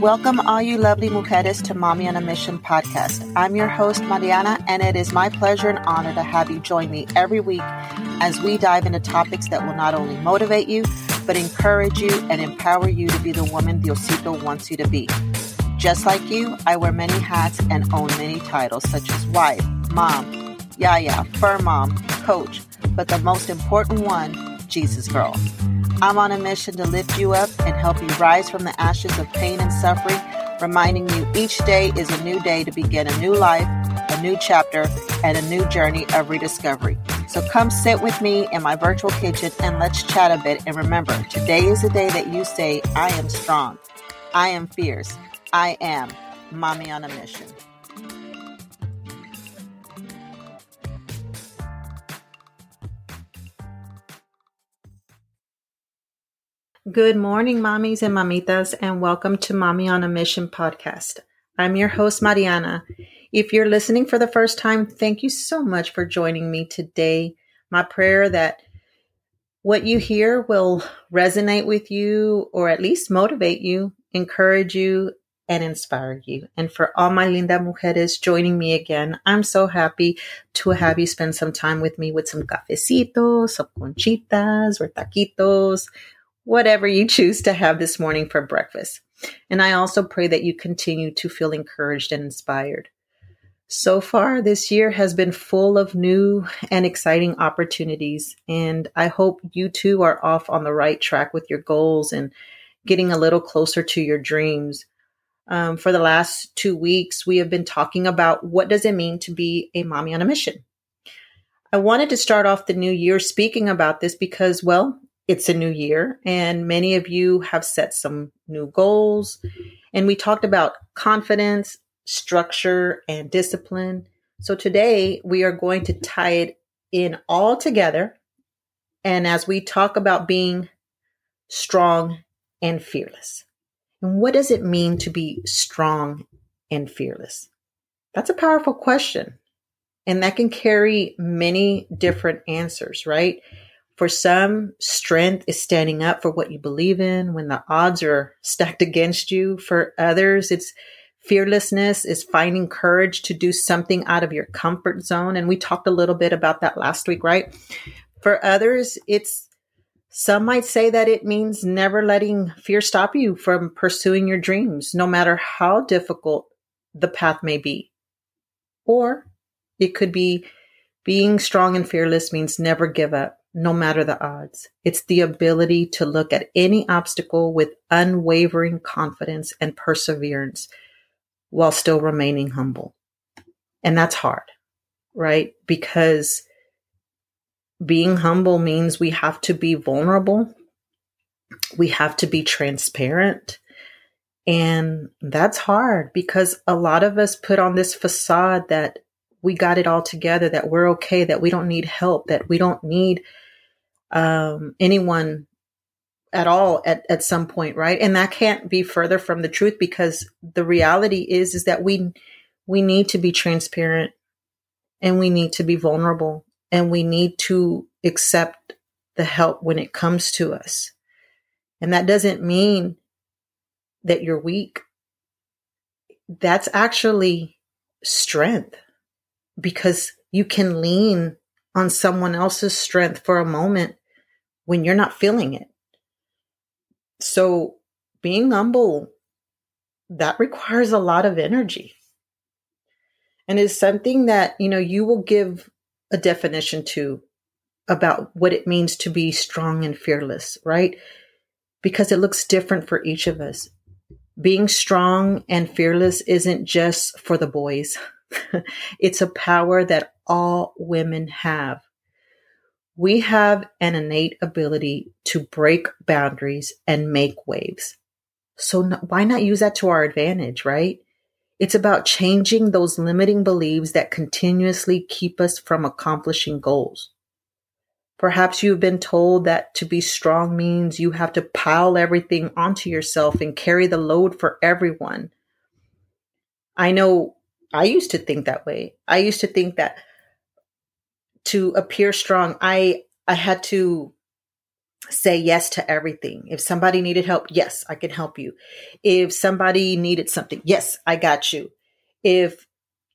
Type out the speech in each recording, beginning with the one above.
Welcome, all you lovely mujeres, to MAMI on a Mission podcast. I'm your host, Mariana, and it is my pleasure and honor to have you join me every week as we dive into topics that will not only motivate you, but encourage you and empower you to be the woman Diosito wants you to be. Just like you, I wear many hats and own many titles, such as wife, mom, yaya, fur mom, coach, but the most important one, Jesus girl. I'm on a mission to lift you up and help you rise from the ashes of pain and suffering, reminding you each day is a new day to begin a new life, a new chapter, and a new journey of rediscovery. So come sit with me in my virtual kitchen and let's chat a bit. And remember, today is the day that you say, I am strong, I am fierce, I am mommy on a mission. Good morning, mommies and mamitas, and welcome to MAMI on a Mission podcast. I'm your host, Mariana. If you're listening for the first time, thank you so much for joining me today. My prayer that what you hear will resonate with you or at least motivate you, encourage you, and inspire you. And for all my linda mujeres joining me again, I'm so happy to have you spend some time with me with some cafecitos, some conchitas, or taquitos, whatever you choose to have this morning for breakfast. And I also pray that you continue to feel encouraged and inspired. So far, this year has been full of new and exciting opportunities, and I hope you too are off on the right track with your goals and getting a little closer to your dreams. Um, for the last two weeks, we have been talking about what does it mean to be a mommy on a mission. I wanted to start off the new year speaking about this because, well, it's a new year and many of you have set some new goals. And we talked about confidence, structure, and discipline. So today we are going to tie it in all together. And as we talk about being strong and fearless. And what does it mean to be strong and fearless? That's a powerful question. And that can carry many different answers, right? For some, strength is standing up for what you believe in when the odds are stacked against you. For others, it's fearlessness is finding courage to do something out of your comfort zone. And we talked a little bit about that last week, right? For others, it's some might say that it means never letting fear stop you from pursuing your dreams, no matter how difficult the path may be. Or it could be being strong and fearless means never give up no matter the odds. It's the ability to look at any obstacle with unwavering confidence and perseverance while still remaining humble. And that's hard, right? Because being humble means we have to be vulnerable. We have to be transparent. And that's hard because a lot of us put on this facade that we got it all together, that we're okay, that we don't need help, that we don't need um, anyone at all at, at some point, right? And that can't be further from the truth because the reality is is that we we need to be transparent and we need to be vulnerable and we need to accept the help when it comes to us. And that doesn't mean that you're weak. That's actually strength because you can lean on someone else's strength for a moment when you're not feeling it. So being humble, that requires a lot of energy. And is something that, you know, you will give a definition to about what it means to be strong and fearless, right? Because it looks different for each of us. Being strong and fearless isn't just for the boys. it's a power that all women have we have an innate ability to break boundaries and make waves. So why not use that to our advantage, right? It's about changing those limiting beliefs that continuously keep us from accomplishing goals. Perhaps you've been told that to be strong means you have to pile everything onto yourself and carry the load for everyone. I know I used to think that way. I used to think that to appear strong, I I had to say yes to everything. If somebody needed help, yes, I can help you. If somebody needed something, yes, I got you. If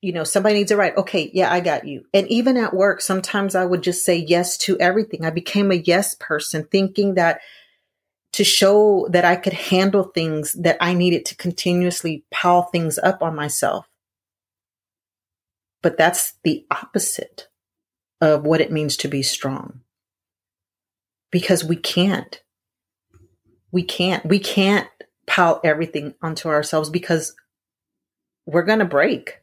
you know somebody needs a ride, okay, yeah, I got you. And even at work, sometimes I would just say yes to everything. I became a yes person, thinking that to show that I could handle things that I needed to continuously pile things up on myself. But that's the opposite of what it means to be strong because we can't. We can't. We can't pile everything onto ourselves because we're going to break.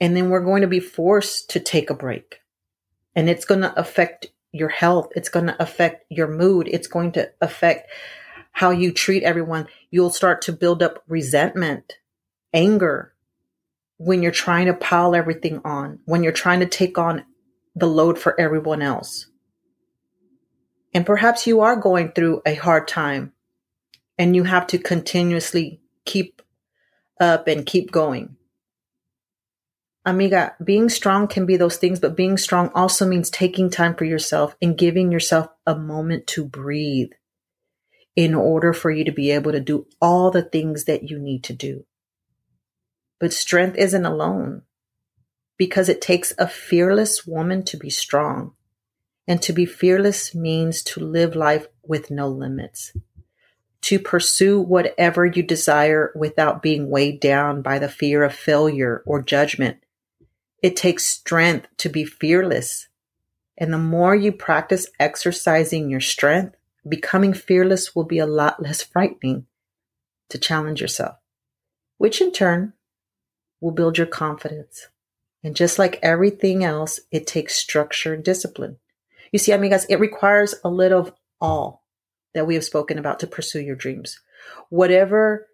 And then we're going to be forced to take a break. And it's going to affect your health. It's going to affect your mood. It's going to affect how you treat everyone. You'll start to build up resentment, anger when you're trying to pile everything on, when you're trying to take on the load for everyone else. And perhaps you are going through a hard time and you have to continuously keep up and keep going. Amiga, being strong can be those things, but being strong also means taking time for yourself and giving yourself a moment to breathe in order for you to be able to do all the things that you need to do. But strength isn't alone because it takes a fearless woman to be strong. And to be fearless means to live life with no limits, to pursue whatever you desire without being weighed down by the fear of failure or judgment. It takes strength to be fearless. And the more you practice exercising your strength, becoming fearless will be a lot less frightening to challenge yourself, which in turn will build your confidence. And just like everything else, it takes structure and discipline. You see, amigas, it requires a little of all that we have spoken about to pursue your dreams. Whatever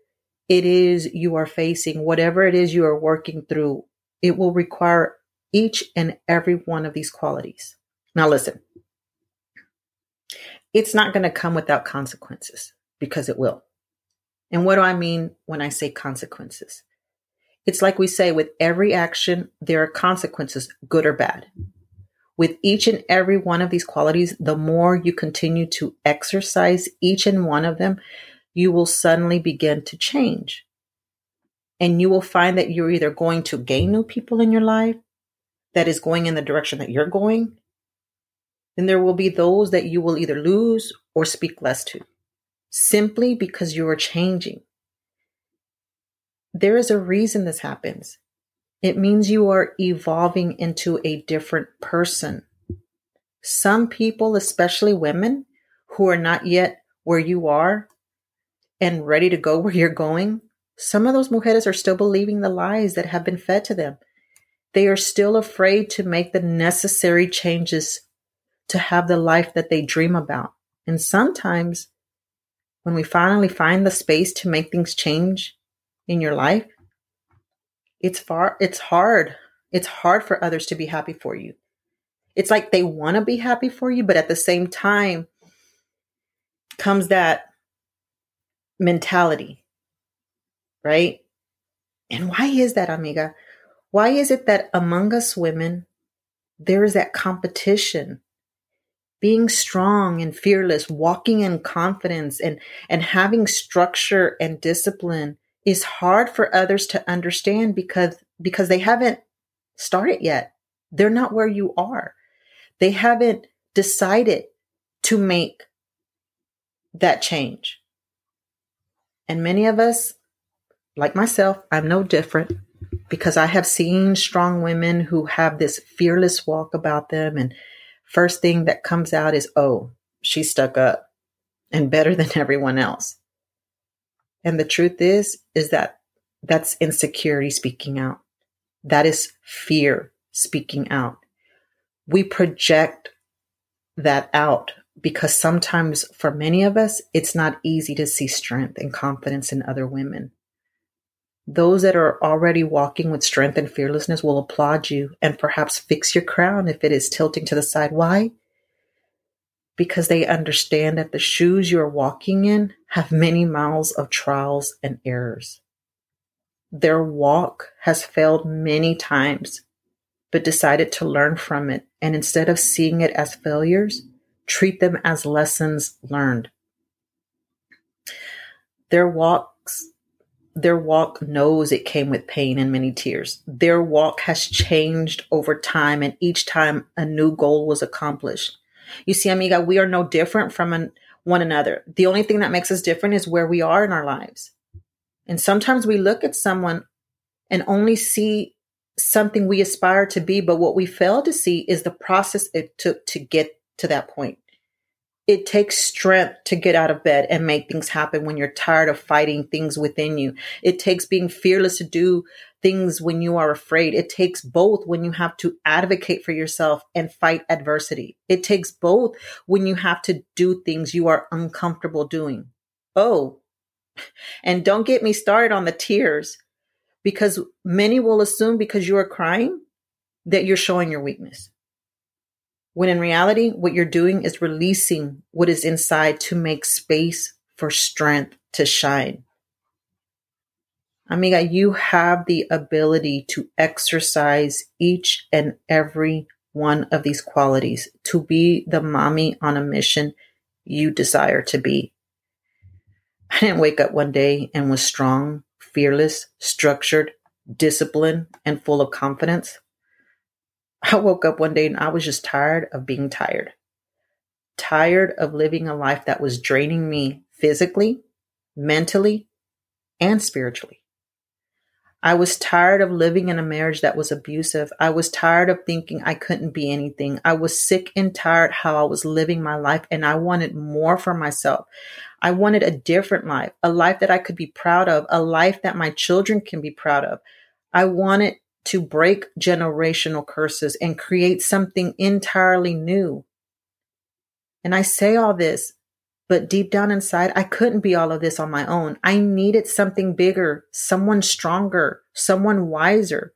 it is you are facing, whatever it is you are working through, it will require each and every one of these qualities. Now, listen, it's not going to come without consequences because it will. And what do I mean when I say consequences? It's like we say with every action, there are consequences, good or bad. With each and every one of these qualities, the more you continue to exercise each and one of them, you will suddenly begin to change. And you will find that you're either going to gain new people in your life that is going in the direction that you're going. And there will be those that you will either lose or speak less to simply because you are changing. There is a reason this happens. It means you are evolving into a different person. Some people, especially women who are not yet where you are and ready to go where you're going, some of those mujeres are still believing the lies that have been fed to them. They are still afraid to make the necessary changes to have the life that they dream about. And sometimes when we finally find the space to make things change in your life, it's far it's hard. It's hard for others to be happy for you. It's like they want to be happy for you but at the same time comes that mentality right? And why is that amiga? Why is it that among us women there is that competition? Being strong and fearless walking in confidence and and having structure and discipline is hard for others to understand because because they haven't started yet. They're not where you are. They haven't decided to make that change. And many of us, like myself, I'm no different because I have seen strong women who have this fearless walk about them. And first thing that comes out is, oh, she's stuck up and better than everyone else. And the truth is, is that that's insecurity speaking out. That is fear speaking out. We project that out because sometimes for many of us, it's not easy to see strength and confidence in other women. Those that are already walking with strength and fearlessness will applaud you and perhaps fix your crown if it is tilting to the side. Why? Because they understand that the shoes you're walking in have many miles of trials and errors. Their walk has failed many times, but decided to learn from it. And instead of seeing it as failures, treat them as lessons learned. Their walks, their walk knows it came with pain and many tears. Their walk has changed over time, and each time a new goal was accomplished. You see, amiga, we are no different from an, one another. The only thing that makes us different is where we are in our lives. And sometimes we look at someone and only see something we aspire to be, but what we fail to see is the process it took to get to that point. It takes strength to get out of bed and make things happen when you're tired of fighting things within you. It takes being fearless to do things when you are afraid. It takes both when you have to advocate for yourself and fight adversity. It takes both when you have to do things you are uncomfortable doing. Oh, and don't get me started on the tears because many will assume because you are crying that you're showing your weakness. When in reality, what you're doing is releasing what is inside to make space for strength to shine. Amiga, you have the ability to exercise each and every one of these qualities to be the mommy on a mission you desire to be. I didn't wake up one day and was strong, fearless, structured, disciplined, and full of confidence. I woke up one day and I was just tired of being tired. Tired of living a life that was draining me physically, mentally, and spiritually. I was tired of living in a marriage that was abusive. I was tired of thinking I couldn't be anything. I was sick and tired how I was living my life and I wanted more for myself. I wanted a different life, a life that I could be proud of, a life that my children can be proud of. I wanted to break generational curses and create something entirely new. And I say all this but deep down inside, I couldn't be all of this on my own. I needed something bigger, someone stronger, someone wiser,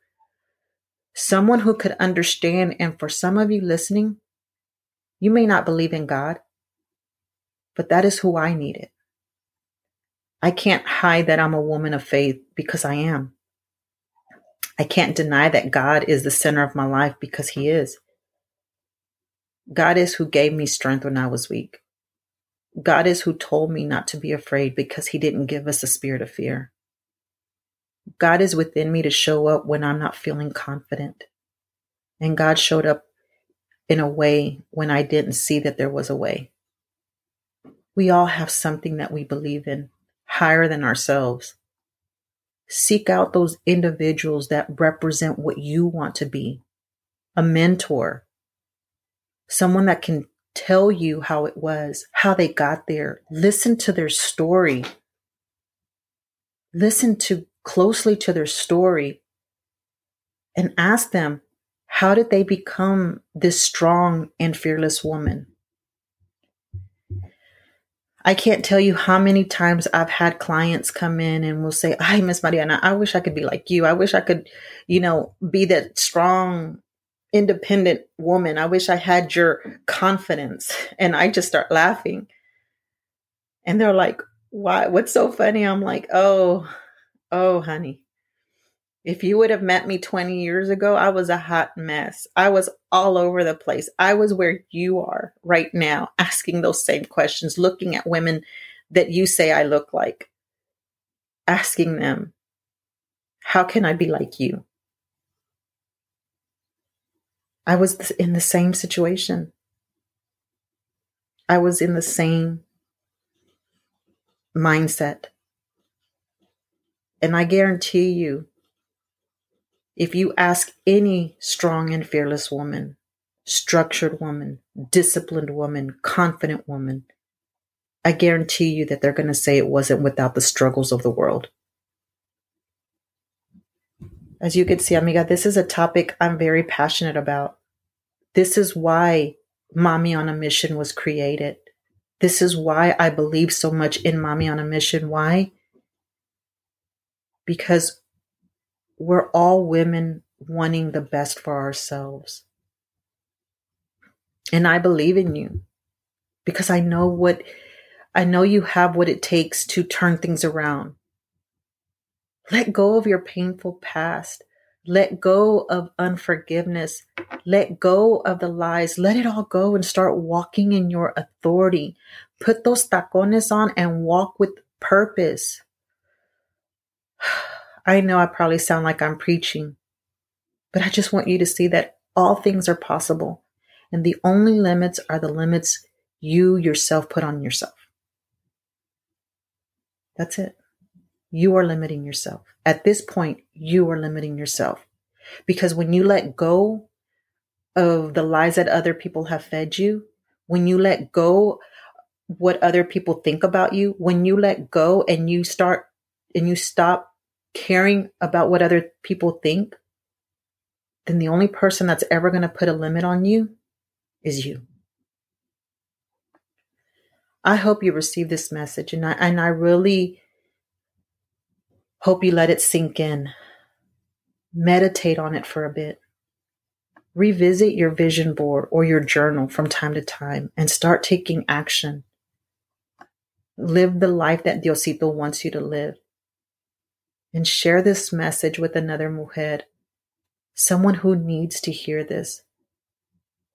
someone who could understand. And for some of you listening, you may not believe in God, but that is who I needed. I can't hide that I'm a woman of faith because I am. I can't deny that God is the center of my life because He is. God is who gave me strength when I was weak. God is who told me not to be afraid because he didn't give us a spirit of fear. God is within me to show up when I'm not feeling confident. And God showed up in a way when I didn't see that there was a way. We all have something that we believe in higher than ourselves. Seek out those individuals that represent what you want to be a mentor, someone that can tell you how it was, how they got there. Listen to their story. Listen to closely to their story and ask them, how did they become this strong and fearless woman? I can't tell you how many times I've had clients come in and will say, Hi, Miss Mariana, I wish I could be like you. I wish I could, you know, be that strong independent woman. I wish I had your confidence. And I just start laughing. And they're like, why? What's so funny? I'm like, oh, oh, honey. If you would have met me 20 years ago, I was a hot mess. I was all over the place. I was where you are right now, asking those same questions, looking at women that you say I look like, asking them, how can I be like you? I was in the same situation. I was in the same mindset. And I guarantee you, if you ask any strong and fearless woman, structured woman, disciplined woman, confident woman, I guarantee you that they're going to say it wasn't without the struggles of the world. As you can see, amiga, this is a topic I'm very passionate about. This is why MAMI on a Mission was created. This is why I believe so much in MAMI on a Mission. Why? Because we're all women wanting the best for ourselves. And I believe in you because I know what I know you have what it takes to turn things around. Let go of your painful past. Let go of unforgiveness. Let go of the lies. Let it all go and start walking in your authority. Put those tacones on and walk with purpose. I know I probably sound like I'm preaching, but I just want you to see that all things are possible. And the only limits are the limits you yourself put on yourself. That's it. You are limiting yourself. At this point, you are limiting yourself. Because when you let go of the lies that other people have fed you, when you let go what other people think about you, when you let go and you start and you stop caring about what other people think, then the only person that's ever going to put a limit on you is you. I hope you receive this message and I, and I really hope you let it sink in. Meditate on it for a bit. Revisit your vision board or your journal from time to time and start taking action. Live the life that Diosito wants you to live. And share this message with another mujer, someone who needs to hear this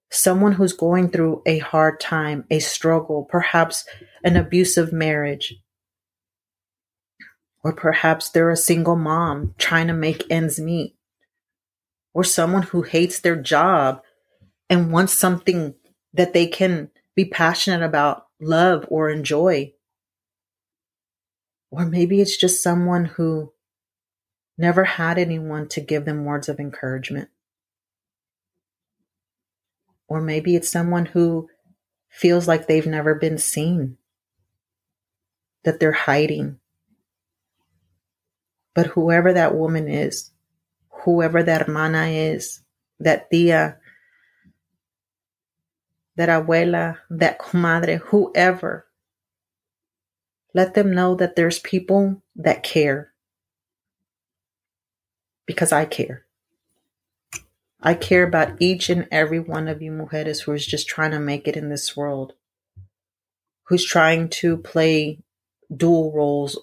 someone who's going through a hard time, a struggle, perhaps an abusive marriage. Or perhaps they're a single mom trying to make ends meet. Or someone who hates their job and wants something that they can be passionate about, love, or enjoy. Or maybe it's just someone who never had anyone to give them words of encouragement. Or maybe it's someone who feels like they've never been seen, that they're hiding. But whoever that woman is, whoever that hermana is, that tia, that abuela, that comadre, whoever, let them know that there's people that care. Because I care. I care about each and every one of you mujeres who is just trying to make it in this world, who's trying to play dual roles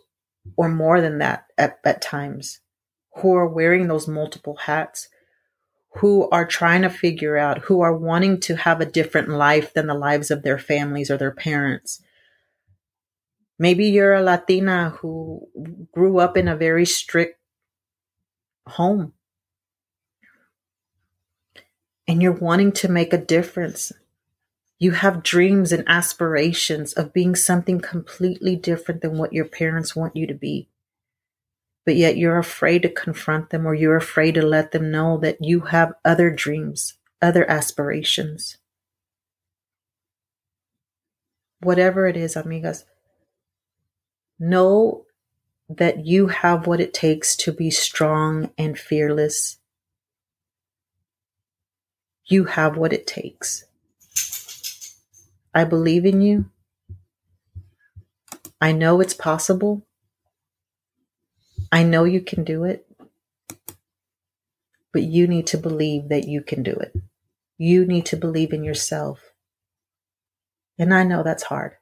or more than that at, at times, who are wearing those multiple hats, who are trying to figure out, who are wanting to have a different life than the lives of their families or their parents. Maybe you're a Latina who grew up in a very strict home and you're wanting to make a difference. You have dreams and aspirations of being something completely different than what your parents want you to be. But yet you're afraid to confront them or you're afraid to let them know that you have other dreams, other aspirations. Whatever it is, amigas, know that you have what it takes to be strong and fearless you have what it takes. I believe in you. I know it's possible. I know you can do it. But you need to believe that you can do it. You need to believe in yourself. And I know that's hard.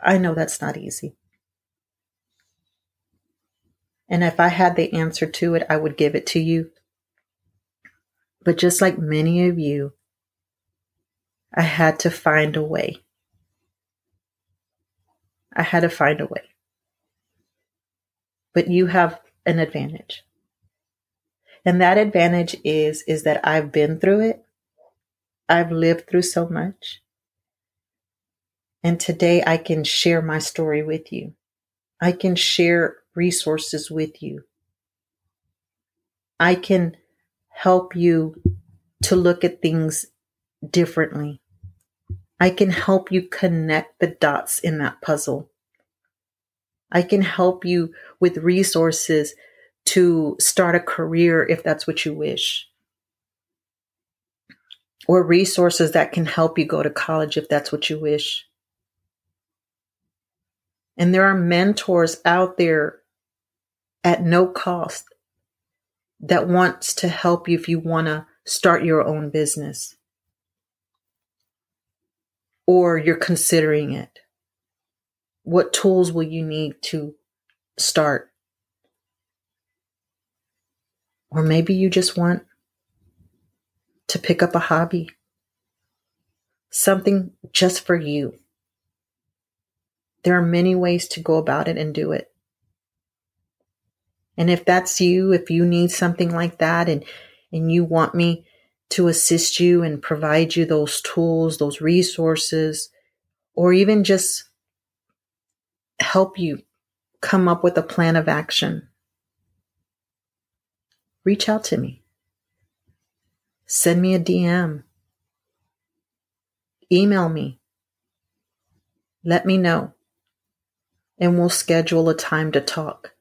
I know that's not easy. And if I had the answer to it, I would give it to you. But just like many of you, I had to find a way. I had to find a way. But you have an advantage. And that advantage is is that I've been through it. I've lived through so much. And today I can share my story with you. I can share resources with you. I can help you to look at things differently. I can help you connect the dots in that puzzle. I can help you with resources to start a career if that's what you wish. Or resources that can help you go to college if that's what you wish. And there are mentors out there at no cost that wants to help you if you want to start your own business or you're considering it. What tools will you need to start? Or maybe you just want to pick up a hobby, something just for you. There are many ways to go about it and do it. And if that's you, if you need something like that and, and you want me to assist you and provide you those tools, those resources, or even just help you come up with a plan of action, reach out to me. Send me a DM. Email me. Let me know. And we'll schedule a time to talk.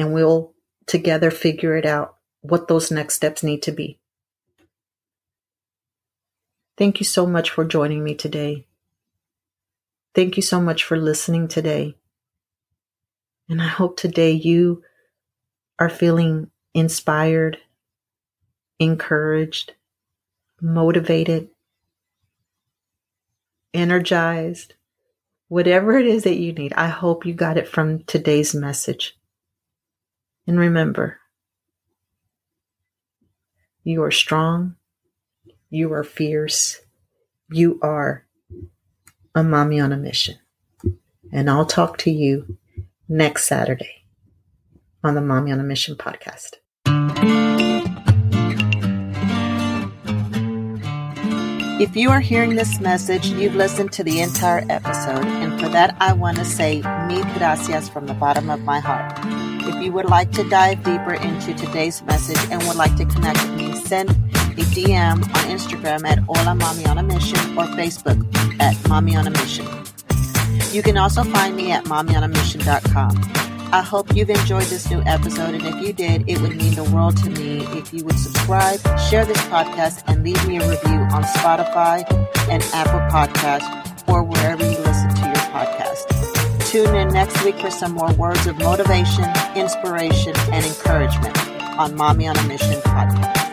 And we'll together figure it out what those next steps need to be. Thank you so much for joining me today. Thank you so much for listening today. And I hope today you are feeling inspired, encouraged, motivated, energized, whatever it is that you need. I hope you got it from today's message. And remember, you are strong. You are fierce. You are a mommy on a mission. And I'll talk to you next Saturday on the MAMI on a Mission podcast. If you are hearing this message, you've listened to the entire episode. And for that, I want to say mil gracias from the bottom of my heart. If you would like to dive deeper into today's message and would like to connect with me, send a DM on Instagram at Hola MAMI on a Mission or Facebook at MAMI on a Mission. You can also find me at mamionamission.com. I hope you've enjoyed this new episode, and if you did, it would mean the world to me if you would subscribe, share this podcast, and leave me a review on Spotify and Apple Podcasts Tune in next week for some more words of motivation, inspiration, and encouragement on MAMI on a Mission podcast.